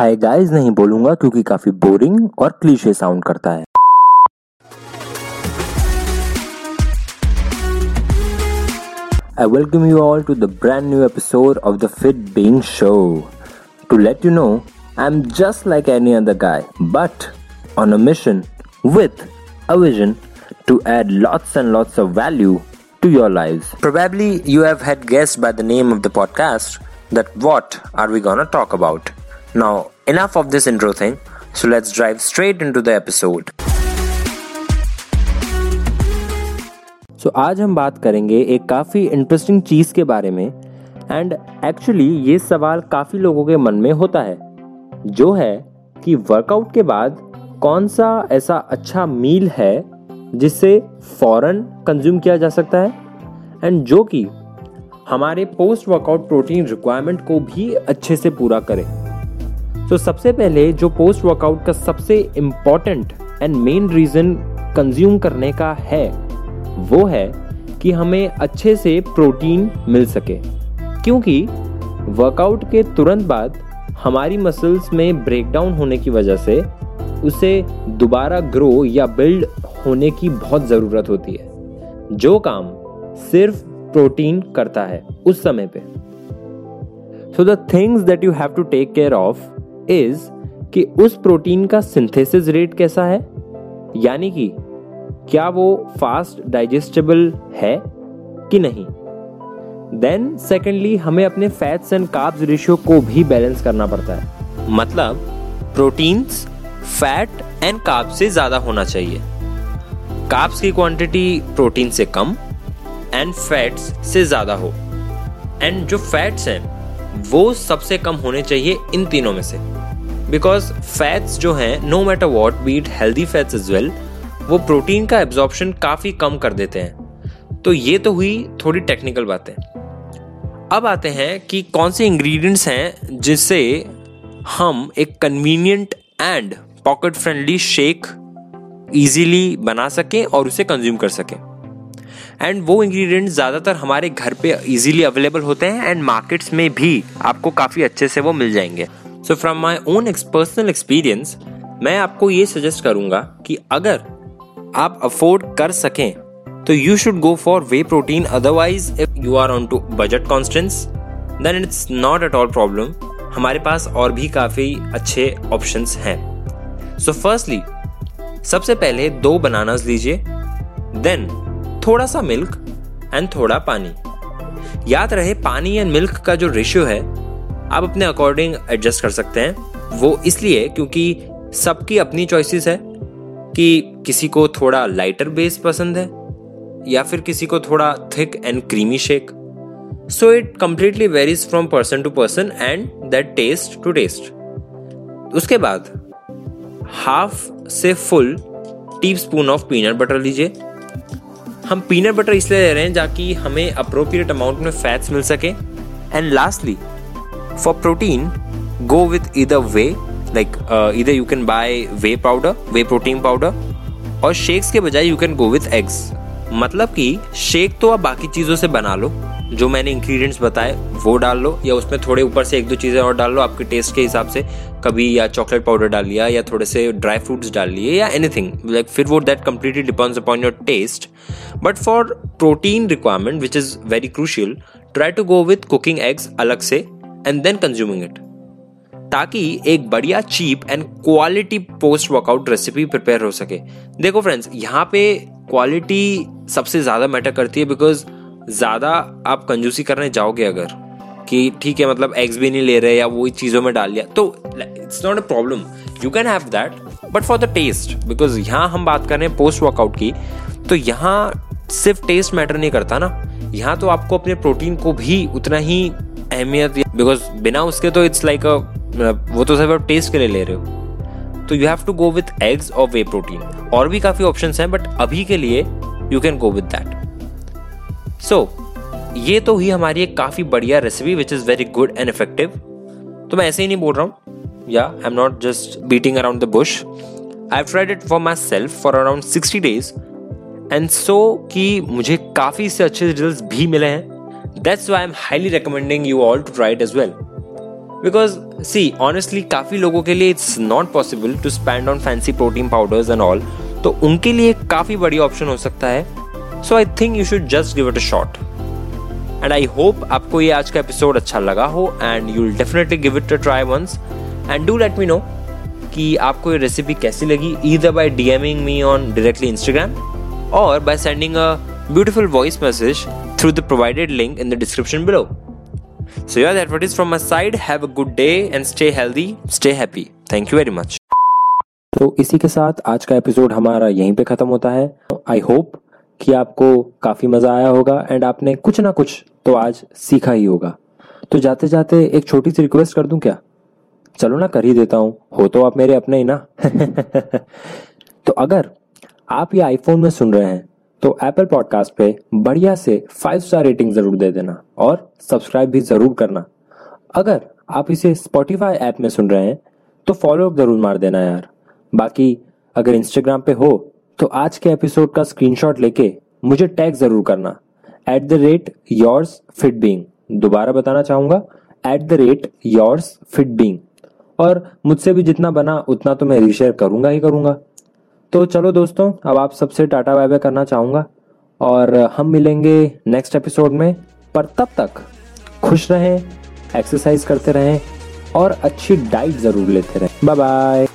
Hi guys नहीं बोलूँगा क्योंकि काफ़ी बोरिंग और क्लीशे साउंड करता है I welcome you all to the brand new episode of the Fit Being Show. To let you know, I'm just like any other guy, but on a mission with a vision to add lots and lots of value to your lives. Probably you have had guessed by the name of the podcast that what are we gonna talk about. Now, enough of this intro thing, so let's drive straight into the episode. So so, आज हम बात करेंगे एक काफ़ी interesting चीज़ के बारे में and actually ये सवाल काफ़ी लोगों के मन में होता है जो है कि वर्कआउट के बाद कौन सा ऐसा अच्छा मील है जिससे फ़ौरन कंज्यूम किया जा सकता है एंड जो कि हमारे पोस्ट वर्कआउट प्रोटीन रिक्वायरमेंट को भी अच्छे से पूरा करे तो सबसे पहले जो पोस्ट वर्कआउट का सबसे important and main reason consume करने का है, वो है कि हमें अच्छे से प्रोटीन मिल सके। क्योंकि वर्कआउट के तुरंत बाद हमारी मसल्स में ब्रेकडाउन होने की वजह से उसे दोबारा ग्रो या बिल्ड होने की बहुत ज़रूरत होती है, जो काम सिर्फ़ प्रोटीन करता है उस समय पे। So the things that you have to take care of is कि उस प्रोटीन का सिंथेसिस रेट कैसा है? यानी कि क्या वो फास्ट डाइजेस्टेबल है कि नहीं? देन सेकेंडली हमें अपने फैट्स एंड कार्ब्स रेशियो को भी बैलेंस करना पड़ता है। मतलब प्रोटीन्स फैट एंड कार्ब से ज़्यादा होना चाहिए। कार्ब्स की क्वांटिटी प्रोटीन से कम एंड फैट्स से ज़्यादा हो। एंड जो फैट्स हैं, वो सबसे कम होने चाहिए इन तीनों में से। बिकॉज़ फैट्स जो हैं no matter what beat healthy fats is well वो प्रोटीन का एब्जॉर्प्शन काफ़ी कम कर देते हैं। तो ये तो हुई थोड़ी टेक्निकल बातें। अब आते हैं कि कौन से इंग्रेडिएंट्स हैं जिससे हम एक convenient and pocket friendly shake easily बना सकें और उसे कंज्यूम कर सकें। एंड वो इंग्रेडिएंट्स ज़्यादातर हमारे घर पे इजीली अवेलेबल होते हैं एंड मार्केट्स में भी आपको काफ़ी अच्छे से वो मिल जाएँगे। So from my own personal experience मैं आपको ये सजेस्ट करूँगा कि अगर आप अफोर्ड कर सकें तो you should go for whey protein otherwise if you are on to budget constraints then it's not at all problem हमारे पास और भी काफ़ी अच्छे ऑप्शन हैं। सो फर्स्टली सबसे पहले दो बनानास लीजिए देन थोड़ा सा मिल्क एंड थोड़ा पानी। याद रहे, पानी एंड मिल्क का जो रेशियो है आप अपने अकॉर्डिंग एडजस्ट कर सकते हैं। वो इसलिए क्योंकि सबकी अपनी चॉइसेस है कि किसी को थोड़ा लाइटर बेस पसंद है या फिर किसी को थोड़ा thick and creamy shake so it completely varies from person to person and that taste to taste उसके बाद हाफ़ से full teaspoon of peanut butter लीजिए। हम पीनट बटर इसलिए ले रहे हैं ताकि हमें अप्रोप्रिएट अमाउंट में फैट्स मिल सके। And lastly for protein go with either whey like either you can buy whey powder whey protein powder और शेक्स के बजाय you can go with eggs मतलब कि शेक तो आप बाकी चीज़ों से बना लो, जो मैंने इंग्रेडिएंट्स बताए, वो डाल लो, या उसमें थोड़े ऊपर से एक दो चीज़ें और डाल लो, आपके टेस्ट के हिसाब से, कभी या चॉकलेट पाउडर डाल लिया, या थोड़े से ड्राई फ्रूट्स डाल लिए, या एनीथिंग लाइक फिर वो that completely depends upon your taste but for protein requirement which is very crucial try to go with cooking eggs अलग से एंड देन कंज्यूमिंग इट ताकि एक बढ़िया cheap and quality post workout recipe prepare हो सके। देखो friends यहाँ पे क्वालिटी सबसे ज़्यादा मैटर करती है बिकॉज़ ज़्यादा आप कंजूसी करने जाओगे अगर, कि ठीक है मतलब एग्स भी नहीं ले रहे या वो चीज़ों में डाल लिया तो it's not a problem you can have that but for the taste because यहाँ हम बात कर रहे हैं पोस्ट वर्कआउट की तो यहाँ सिर्फ़ टेस्ट मैटर नहीं करता ना। यहाँ तो आपको अपने प्रोटीन को भी उतना ही अहमियत बिकॉज़ बिना उसके तो इट्स लाइक अ वो तो सिर्फ़ आप टेस्ट के लिए ले रहे हो। तो you have to go with eggs और वे प्रोटीन और भी काफ़ी ऑप्शन हैं बट अभी के लिए you can go with that so ये तो ही हमारी एक काफ़ी बढ़िया recipe which is very good and effective तो मैं ऐसे ही नहीं बोल रहा हूँ। या I am not just beating around the bush I tried it for myself for around sixty days and so कि मुझे काफ़ी से अच्छे रिज़ल्ट भी मिले हैं। That's why am highly recommending you all to try it as well because see honestly काफ़ी लोगों के लिए it's not possible to spend on fancy protein powders and all तो उनके लिए काफ़ी बढ़िया ऑप्शन हो सकता है. So I think you should just give it a shot and I hope आपको ये आज का एपिसोड अच्छा लगा हो and you will definitely give it a try once and do let me know कि आपको ये रेसिपी कैसी लगी either by DMing me on directly Instagram और by sending a beautiful voice message through the provided link in the description below. So yeah, that what is from my side. Have a good day and stay healthy, stay happy. Thank you very much. तो इसी के साथ आज का episode हमारा यहीं पे खत्म होता है आई होप कि आपको काफ़ी मज़ा आया होगा एंड आपने कुछ ना कुछ तो आज सीखा ही होगा तो जाते जाते एक छोटी सी रिक्वेस्ट कर दूँ क्या चलो ना कर ही देता हूँ हो तो आप मेरे अपने ही ना तो अगर आप ये आईफोन में सुन रहे हैं तो एप्पल पॉडकास्ट पे बढ़िया से फाइव स्टार रेटिंग ज़रूर दे देना और सब्सक्राइब भी ज़रूर करना। अगर आप इसे स्पॉटिफाई ऐप में सुन रहे हैं तो फॉलो ज़रूर मार देना यार। बाकी, अगर इंस्टाग्राम पे हो तो आज के एपिसोड का स्क्रीनशॉट लेके मुझे टैग ज़रूर करना। At the rate yours fit being दोबारा बताना चाहूँगा at the rate yours fit being और मुझसे भी जितना बना, उतना तो मैं रीशेयर करूँगा ही करूँगा। तो चलो दोस्तों, अब आप सबसे टाटा बाय बाय करना चाहूँगा और हम मिलेंगे नेक्स्ट एपिसोड में। पर तब तक खुश रहें एक्सरसाइज करते रहें और अच्छी डाइट ज़रूर लेते रहें। Bye bye